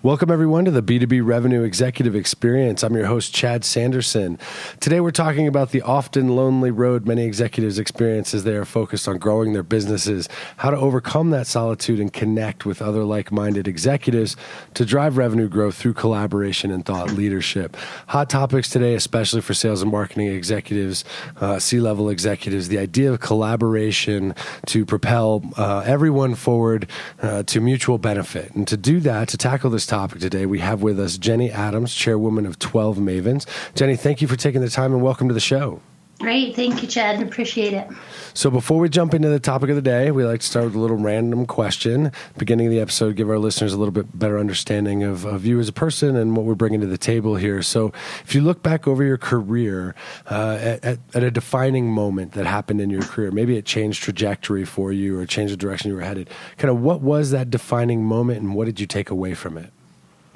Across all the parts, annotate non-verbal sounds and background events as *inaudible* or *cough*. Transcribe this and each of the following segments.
Welcome, everyone, to the B2B Revenue Executive Experience. I'm your host, Chad Sanderson. Today, we're talking about the often lonely road many executives experience as they are focused on growing their businesses, how to overcome that solitude and connect with other like minded executives to drive revenue growth through collaboration and thought leadership. Hot topics today, especially for sales and marketing executives, uh, C level executives, the idea of collaboration to propel uh, everyone forward uh, to mutual benefit. And to do that, to tackle this topic today, we have with us Jenny Adams, chairwoman of 12 Mavens. Jenny, thank you for taking the time and welcome to the show. Great. Thank you, Chad. Appreciate it. So, before we jump into the topic of the day, we like to start with a little random question. Beginning of the episode, give our listeners a little bit better understanding of, of you as a person and what we're bringing to the table here. So, if you look back over your career uh, at, at, at, a defining moment that happened in your career, maybe it changed trajectory for you or changed the direction you were headed, kind of what was that defining moment and what did you take away from it?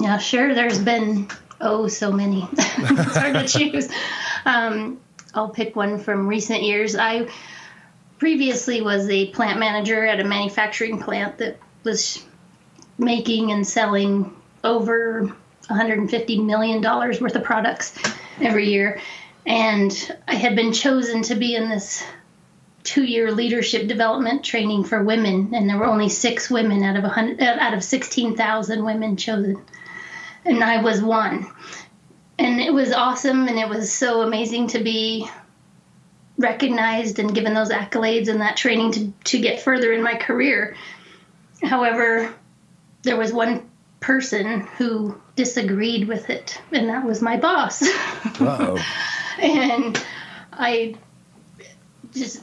Yeah, sure. There's been, oh, so many. *laughs* it's hard to *laughs* choose. Um, I'll pick one from recent years. I previously was a plant manager at a manufacturing plant that was making and selling over 150 million dollars worth of products every year and i had been chosen to be in this two-year leadership development training for women and there were only six women out of 100 uh, out of 16,000 women chosen and I was one. And it was awesome and it was so amazing to be recognized and given those accolades and that training to, to get further in my career. However, there was one person who disagreed with it, and that was my boss. *laughs* *laughs* and I just,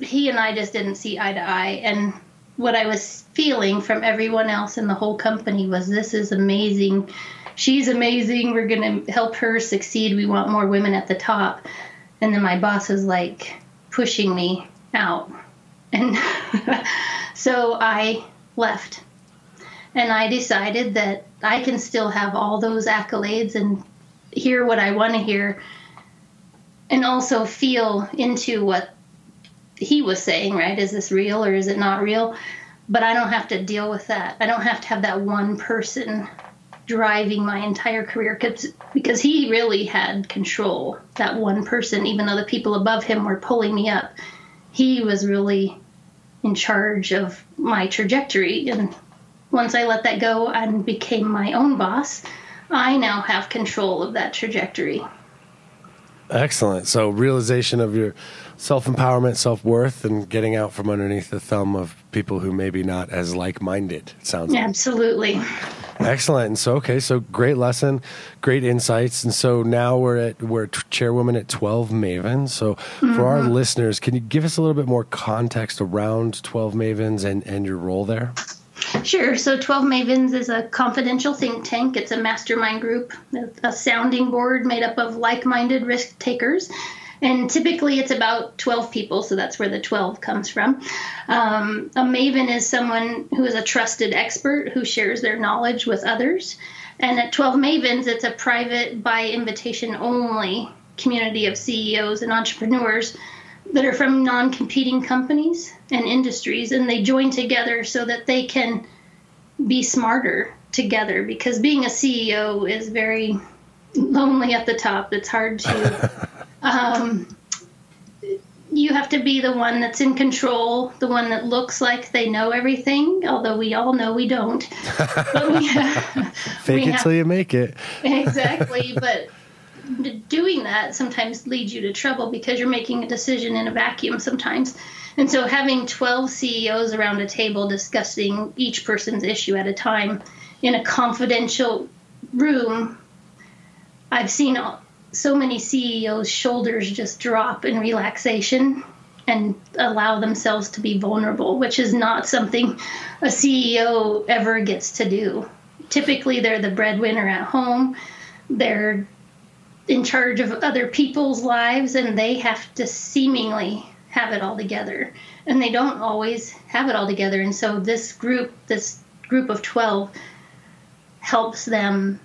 he and I just didn't see eye to eye. And what I was feeling from everyone else in the whole company was this is amazing she's amazing. We're going to help her succeed. We want more women at the top. And then my boss was like pushing me out. And *laughs* so I left. And I decided that I can still have all those accolades and hear what I want to hear and also feel into what he was saying, right? Is this real or is it not real? But I don't have to deal with that. I don't have to have that one person driving my entire career because he really had control that one person even though the people above him were pulling me up he was really in charge of my trajectory and once i let that go and became my own boss i now have control of that trajectory excellent so realization of your self-empowerment self-worth and getting out from underneath the thumb of people who maybe not as like-minded sounds absolutely like. Excellent. And so, okay, so great lesson, great insights. And so now we're at we're chairwoman at Twelve Mavens. So mm-hmm. for our mm-hmm. listeners, can you give us a little bit more context around Twelve Mavens and and your role there? Sure. So 12 Mavens is a confidential think tank. It's a mastermind group, a sounding board made up of like minded risk takers and typically it's about 12 people, so that's where the 12 comes from. Um, a maven is someone who is a trusted expert who shares their knowledge with others. And at 12 Mavens, it's a private, by invitation only community of CEOs and entrepreneurs that are from non competing companies and industries, and they join together so that they can be smarter together because being a CEO is very lonely at the top. It's hard to *laughs* um, you have to be the one that's in control, the one that looks like they know everything, although we all know we don't. *laughs* we, *laughs* Fake we it have, till you make it. exactly. But doing that sometimes leads you to trouble because you're making a decision in a vacuum sometimes. And so having 12 CEOs around a table discussing each person's issue at a time in a confidential room, I've seen so many CEOs' shoulders just drop in relaxation and allow themselves to be vulnerable, which is not something a CEO ever gets to do. Typically, they're the breadwinner at home, they're in charge of other people's lives, and they have to seemingly have it all together. And they don't always have it all together. And so this group this group of 12 helps them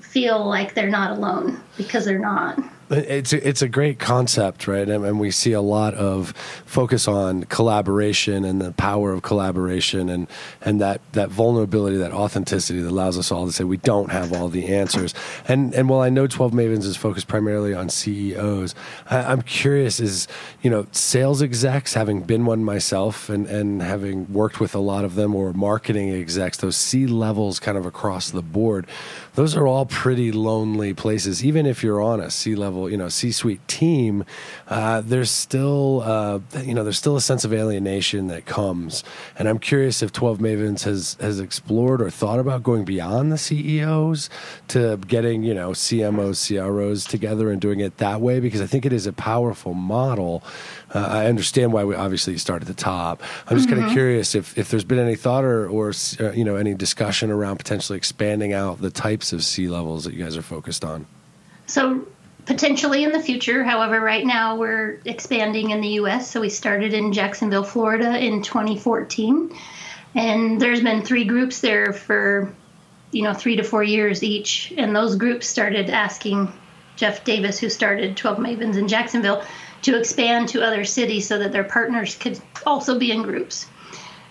feel like they're not alone because they're not it's a, it's a great concept, right? And, and, we see a lot of focus on collaboration and the power of collaboration and and that that vulnerability, that authenticity that allows us all to say we don't have all the answers. And and while I know Twelve Mavens is focused primarily on CEOs, I, am curious: is you know sales execs, having been one myself and and having worked with a lot of them, or marketing execs, those C levels kind of across the board those are all pretty lonely places. Even if you're on a C level, you know, C suite team, uh, there's still, uh, you know, there's still a sense of alienation that comes. And I'm curious if 12 Mavens has has explored or thought about going beyond the CEOs to getting, you know, CMOs, CROs together and doing it that way because I think it is a powerful model uh, I understand why we obviously start at the top. I'm just mm-hmm. kind of curious if, if there's been any thought or, or uh, you know any discussion around potentially expanding out the types of C levels that you guys are focused on. So potentially in the future. However, right now we're expanding in the U.S. So we started in Jacksonville, Florida, in 2014, and there's been three groups there for you know three to four years each, and those groups started asking Jeff Davis, who started 12 Mavens in Jacksonville to expand to other cities so that their partners could also be in groups.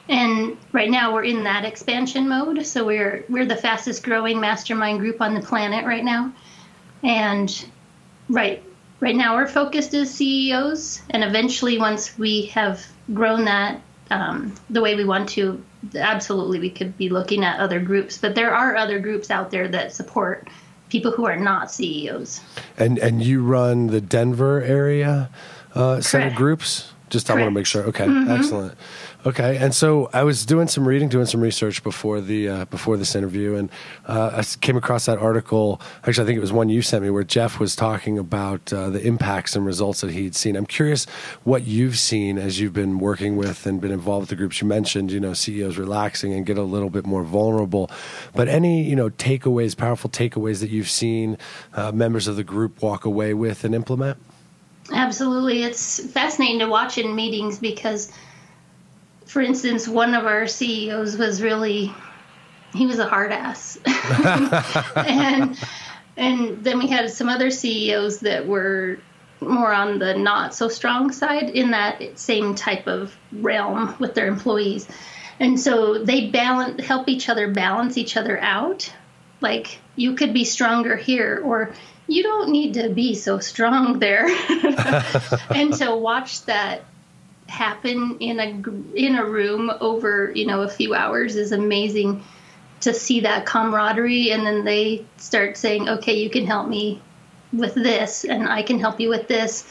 And right now we're in that expansion mode. So we're we're the fastest growing mastermind group on the planet right now. And right right now our focus is CEOs and eventually once we have grown that um, the way we want to, absolutely we could be looking at other groups. But there are other groups out there that support people who are not CEOs. And and you run the Denver area uh, set of groups. Just Correct. I want to make sure. Okay, mm-hmm. excellent. Okay, and so I was doing some reading, doing some research before the uh, before this interview, and uh, I came across that article. Actually, I think it was one you sent me, where Jeff was talking about uh, the impacts and results that he'd seen. I'm curious what you've seen as you've been working with and been involved with the groups you mentioned. You know, CEOs relaxing and get a little bit more vulnerable. But any you know takeaways, powerful takeaways that you've seen uh, members of the group walk away with and implement. Absolutely, it's fascinating to watch in meetings because for instance, one of our CEOs was really he was a hard ass, *laughs* and and then we had some other CEOs that were more on the not so strong side in that same type of realm with their employees, and so they balance help each other balance each other out. Like you could be stronger here, or you don't need to be so strong there. *laughs* and to watch that happen in a in a room over you know a few hours is amazing to see that camaraderie. And then they start saying okay you can help me with this and I can help you with this.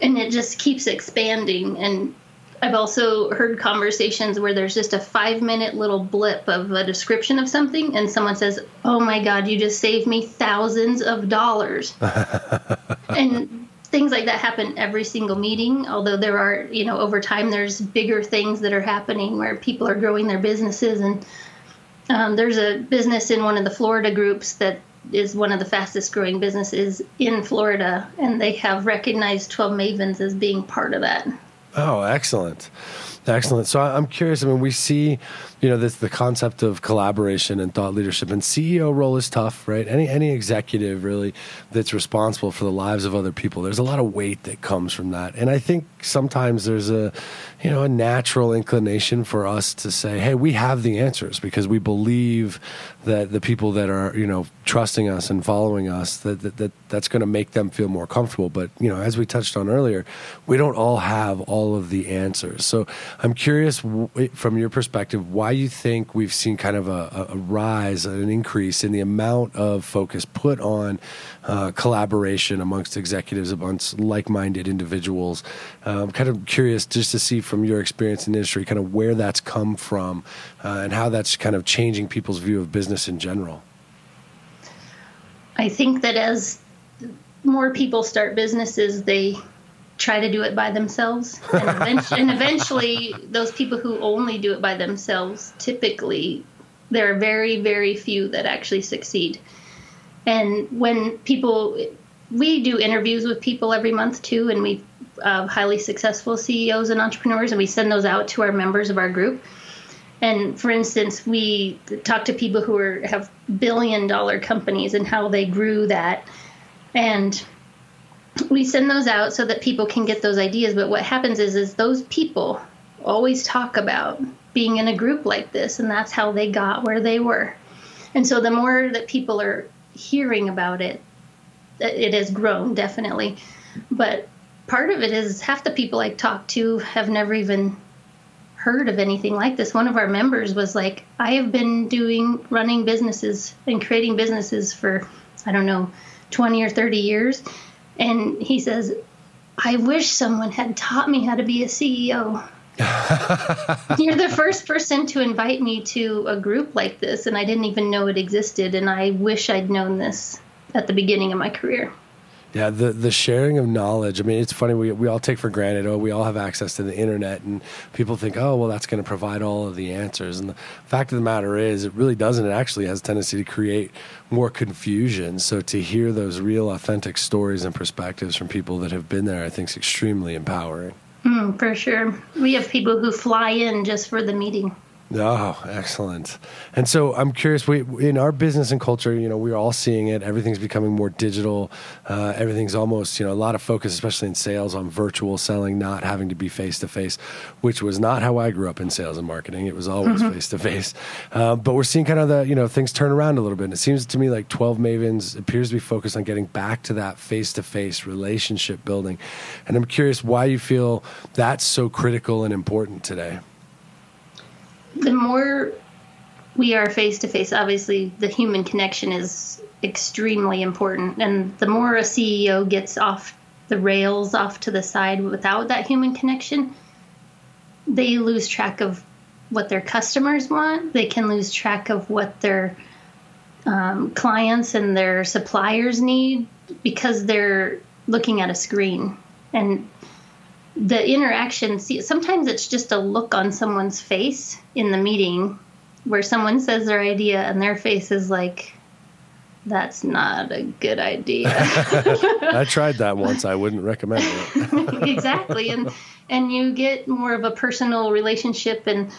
And it just keeps expanding. And I've also heard conversations where there's just a 5 minute little blip of a description of something and someone says oh my god you just saved me thousands of dollars. *laughs* And things like that happen every single meeting although there are you know over time there's bigger things that are happening where people are growing their businesses. And um, there's a business in one of the florida groups that is one of the fastest growing businesses in florida and they have recognized 12 mavens as being part of that. Oh excellent. Excellent. So i'm curious i mean we see you know, this the concept of collaboration and thought leadership. And CEO role is tough, right? Any any executive really that's responsible for the lives of other people. There's a lot of weight that comes from that, and I think sometimes there's a you know a natural inclination for us to say, "Hey, we have the answers," because we believe that the people that are you know trusting us and following us that that, that that's going to make them feel more comfortable. But you know, as we touched on earlier, we don't all have all of the answers. So I'm curious from your perspective why you think we've seen kind of a, a rise, an increase in the amount of focus put on uh, collaboration amongst executives, amongst like-minded individuals. I'm um, kind of curious just to see from your experience in the industry, kind of where that's come from uh, and how that's kind of changing people's view of business in general. I think that as more people start businesses, they try to do it by themselves. And, eventually, and eventually, those people who only do it by themselves, typically, there are very, very few that actually succeed. And when people we do interviews with people every month too, and we uh, highly successful CEOs and entrepreneurs, and we send those out to our members of our group. And for instance, we talk to people who are, have billion dollar companies and how they grew that. And we send those out so that people can get those ideas. But what happens is, is those people always talk about being in a group like this, and that's how they got where they were. And so the more that people are hearing about it, it has grown definitely. But part of it is half the people I talk to have never even heard of anything like this. One of our members was like, I have been doing running businesses and creating businesses for, I don't know, 20 or 30 years. And he says, I wish someone had taught me how to be a CEO. *laughs* You're the first person to invite me to a group like this, and I didn't even know it existed. And I wish I'd known this at the beginning of my career. Yeah, the the sharing of knowledge. I mean, it's funny. We we all take for granted. Oh, we all have access to the internet, and people think, oh, well, that's going to provide all of the answers. And the fact of the matter is, it really doesn't. It actually has a tendency to create more confusion. So to hear those real, authentic stories and perspectives from people that have been there, I think is extremely empowering. Mm, for sure, we have people who fly in just for the meeting. Oh, excellent. And so I'm curious, we, in our business and culture, you know, we're all seeing it. Everything's becoming more digital. Uh, everything's almost, you know, a lot of focus, especially in sales, on virtual selling, not having to be face to face, which was not how I grew up in sales and marketing. It was always face to face. But we're seeing kind of the, you know, things turn around a little bit. And it seems to me like 12 Mavens appears to be focused on getting back to that face to face relationship building. And I'm curious why you feel that's so critical and important today the more we are face to face, obviously the human connection is extremely important. And the more a CEO gets off the rails, off to the side without that human connection, they lose track of what their customers want. They can lose track of what their um, clients and their suppliers need because they're looking at a screen. And the interaction see sometimes it's just a look on someone's face in the meeting where someone says their idea and their face is like that's not a good idea. *laughs* I tried that *laughs* once. I wouldn't recommend it. *laughs* Exactly. And and you get more of a personal relationship and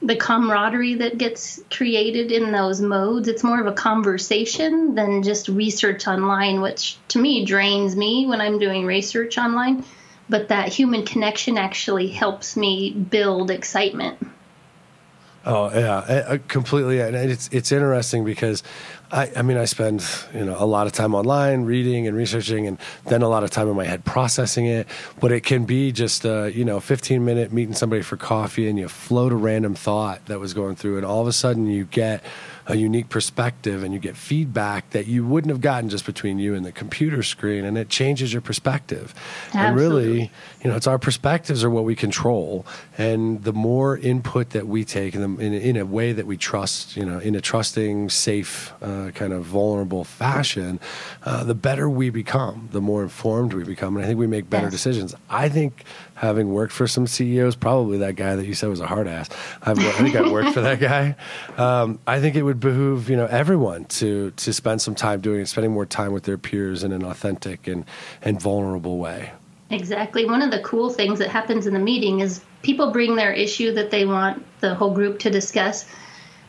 the camaraderie that gets created in those modes. It's more of a conversation than just research online which to me drains me when i'm doing research online but that human connection actually helps me build excitement. Oh yeah, eh, uh, completely. And it's it's interesting because I, I mean I spend you know a lot of time online reading and researching, and then a lot of time in my head processing it. But it can be just a you know 15 minute meeting somebody for coffee, and you float a random thought that was going through, and all of a sudden you get a unique perspective and you get feedback that you wouldn't have gotten just between you and the computer screen and it changes your perspective Absolutely. and really you know it's our perspectives are what we control and the more input that we take in, in, in a way that we trust you know in a trusting safe uh, kind of vulnerable fashion uh, the better we become the more informed we become and i think we make better yes. decisions i think having worked for some CEOs, probably that guy that you said was a hard ass. I've, i think I've worked for that guy. Um, I think it would behoove you know everyone to to spend some time doing it, spending more time with their peers in an authentic and and vulnerable way. Exactly. One of the cool things that happens in the meeting is people bring their issue that they want the whole group to discuss,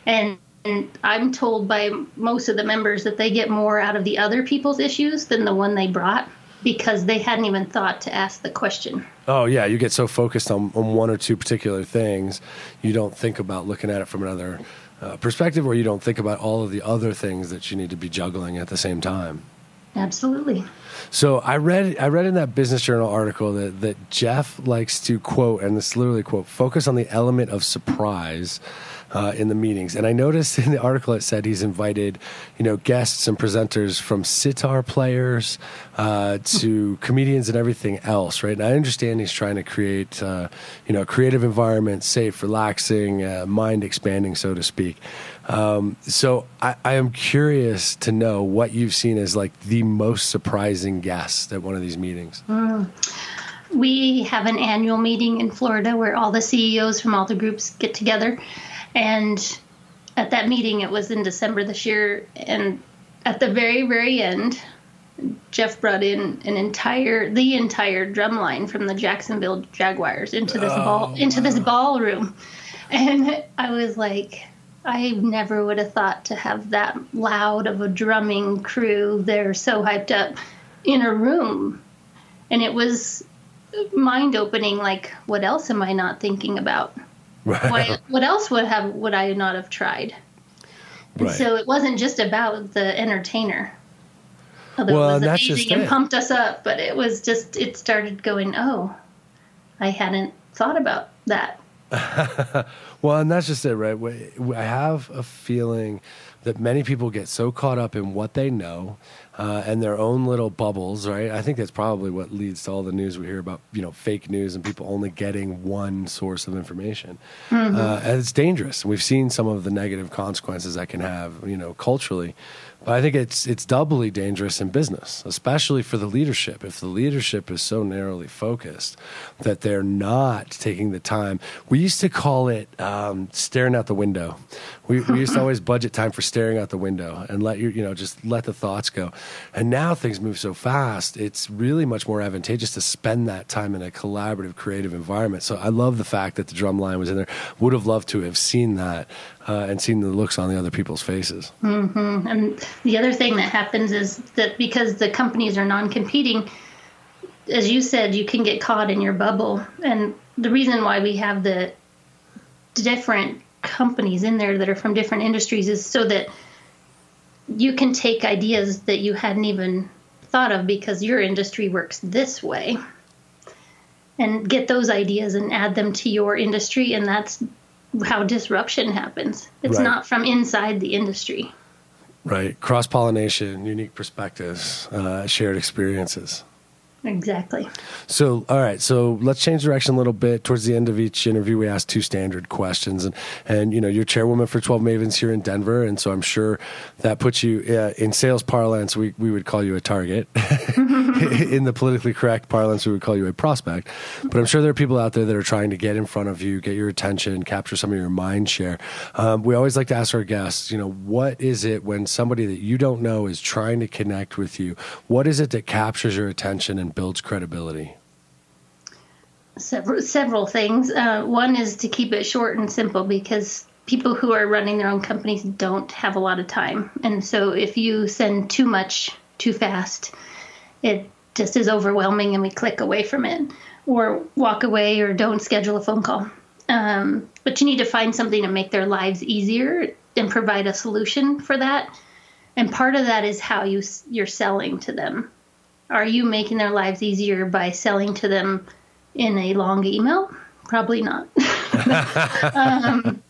and and I'm told by most of the members that they get more out of the other people's issues than the one they brought because they hadn't even thought to ask the question. Oh yeah, you get so focused on, on one or two particular things, you don't think about looking at it from another uh, perspective, or you don't think about all of the other things that you need to be juggling at the same time. Absolutely. So I read I read in that business journal article that that Jeff likes to quote, and this literally quote, focus on the element of surprise uh, in the meetings. And I noticed in the article it said he's invited, you know, guests and presenters from sitar players uh, to comedians and everything else, right? And I understand he's trying to create, uh, you know, a creative environment, safe, relaxing, uh, mind expanding, so to speak. Um, so I, I, am curious to know what you've seen as like the most surprising guest at one of these meetings. Mm. We have an annual meeting in Florida where all the CEOs from all the groups get together and at that meeting, it was in December this year. And at the very, very end, Jeff brought in an entire the entire drum line from the Jacksonville Jaguars into this oh, ball into this ballroom. And I was like I never would have thought to have that loud of a drumming crew. They're so hyped up in a room. And it was mind opening like what else am I not thinking about? Right. What, what else would have would I not have tried? Right. So it wasn't just about the entertainer. Although well, it was amazing and pumped us up, but it was just it started going, oh, I hadn't thought about that. *laughs* well, and that's just it, right? I have a feeling that many people get so caught up in what they know uh, and their own little bubbles, right? I think that's probably what leads to all the news we hear about, you know, fake news and people only getting one source of information. Mm-hmm. Uh, and it's dangerous. We've seen some of the negative consequences that can have, you know, culturally. But I think it's it's doubly dangerous in business, especially for the leadership. If the leadership is so narrowly focused that they're not taking the time, we used to call it um, staring out the window. We, we used to *laughs* always budget time for staring out the window and let you you know just let the thoughts go. And now things move so fast; it's really much more advantageous to spend that time in a collaborative, creative environment. So I love the fact that the drum line was in there. Would have loved to have seen that uh, and seen the looks on the other people's faces. Mm-hmm. And the other thing that happens is that because the companies are non-competing, as you said, you can get caught in your bubble. And the reason why we have the different companies in there that are from different industries is so that you can take ideas that you hadn't even thought of because your industry works this way and get those ideas and add them to your industry and that's how disruption happens. It's right. not from inside the industry. Right. Cross pollination, unique perspectives, uh, shared experiences. Exactly. So, all right. So let's change direction a little bit. Towards the end of each interview, we ask two standard questions, and and you know you're chairwoman for Twelve Mavens here in Denver, and so I'm sure that puts you uh, in sales parlance. We we would call you a target. *laughs* *laughs* in the politically correct parlance, we would call you a prospect. But I'm sure there are people out there that are trying to get in front of you, get your attention, capture some of your mind share. Um, we always like to ask our guests, you know, what is it when somebody that you don't know is trying to connect with you? What is it that captures your attention and builds credibility? Several, several things. Uh, one is to keep it short and simple because people who are running their own companies don't have a lot of time. And so if you send too much too fast, it just is overwhelming and we click away from it or walk away or don't schedule a phone call. Um, but you need to find something to make their lives easier and provide a solution for that. And part of that is how you you're selling to them. Are you making their lives easier by selling to them in a long email? Probably not. *laughs* um,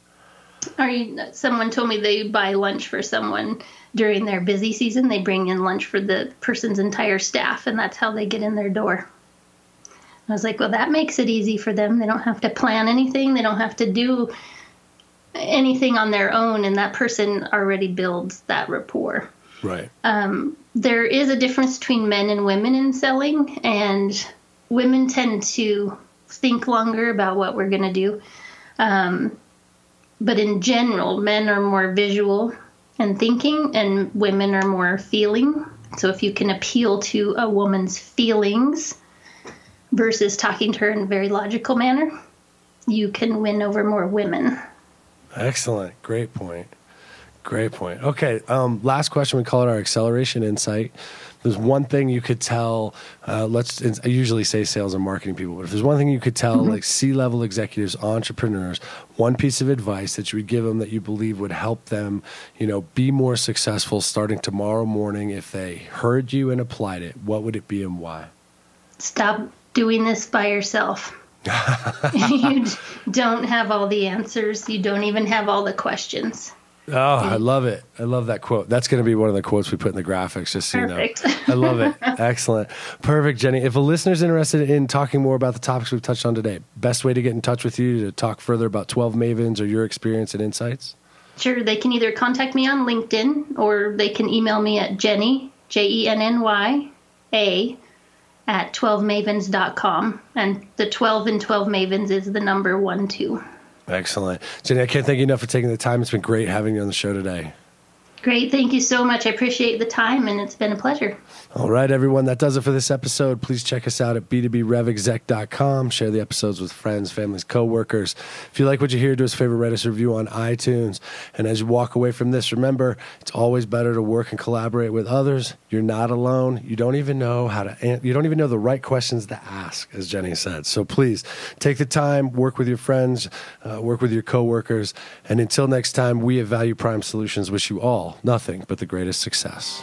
are you, someone told me they buy lunch for someone during their busy season. They bring in lunch for the person's entire staff, and that's how they get in their door. I was like, well, that makes it easy for them. They don't have to plan anything. They don't have to do anything on their own, and that person already builds that rapport. Right. Um, there is a difference between men and women in selling, and women tend to think longer about what we're going to do. Um, but in general, men are more visual and thinking, and women are more feeling. So if you can appeal to a woman's feelings versus talking to her in a very logical manner, you can win over more women. Excellent. Great point. Great point. Okay. Um, last question. We call it our acceleration insight. There's one thing you could tell. Uh, let's. I usually say sales and marketing people, but if there's one thing you could tell, mm-hmm. like C-level executives, entrepreneurs, one piece of advice that you would give them that you believe would help them, you know, be more successful starting tomorrow morning, if they heard you and applied it, what would it be and why? Stop doing this by yourself. *laughs* *laughs* you don't have all the answers. You don't even have all the questions. Oh, I love it. I love that quote. That's going to be one of the quotes we put in the graphics, just so Perfect. you know. I love it. *laughs* Excellent. Perfect, Jenny. If a listener's interested in talking more about the topics we've touched on today, best way to get in touch with you to talk further about 12 Mavens or your experience and insights? Sure. They can either contact me on LinkedIn or they can email me at Jenny, J E N N Y A, at 12mavens.com. And the 12 and 12 Mavens is the number one, two. Excellent. Jenny, I can't thank you enough for taking the time. It's been great having you on the show today. Great. Thank you so much. I appreciate the time, and it's been a pleasure. All right, everyone. That does it for this episode. Please check us out at b2brevexec.com. Share the episodes with friends, families, coworkers. If you like what you hear, do us a favor, write us a review on iTunes. And as you walk away from this, remember it's always better to work and collaborate with others. You're not alone. You don't even know how to. You don't even know the right questions to ask, as Jenny said. So please take the time, work with your friends, uh, work with your coworkers, and until next time, we at Value Prime Solutions wish you all nothing but the greatest success.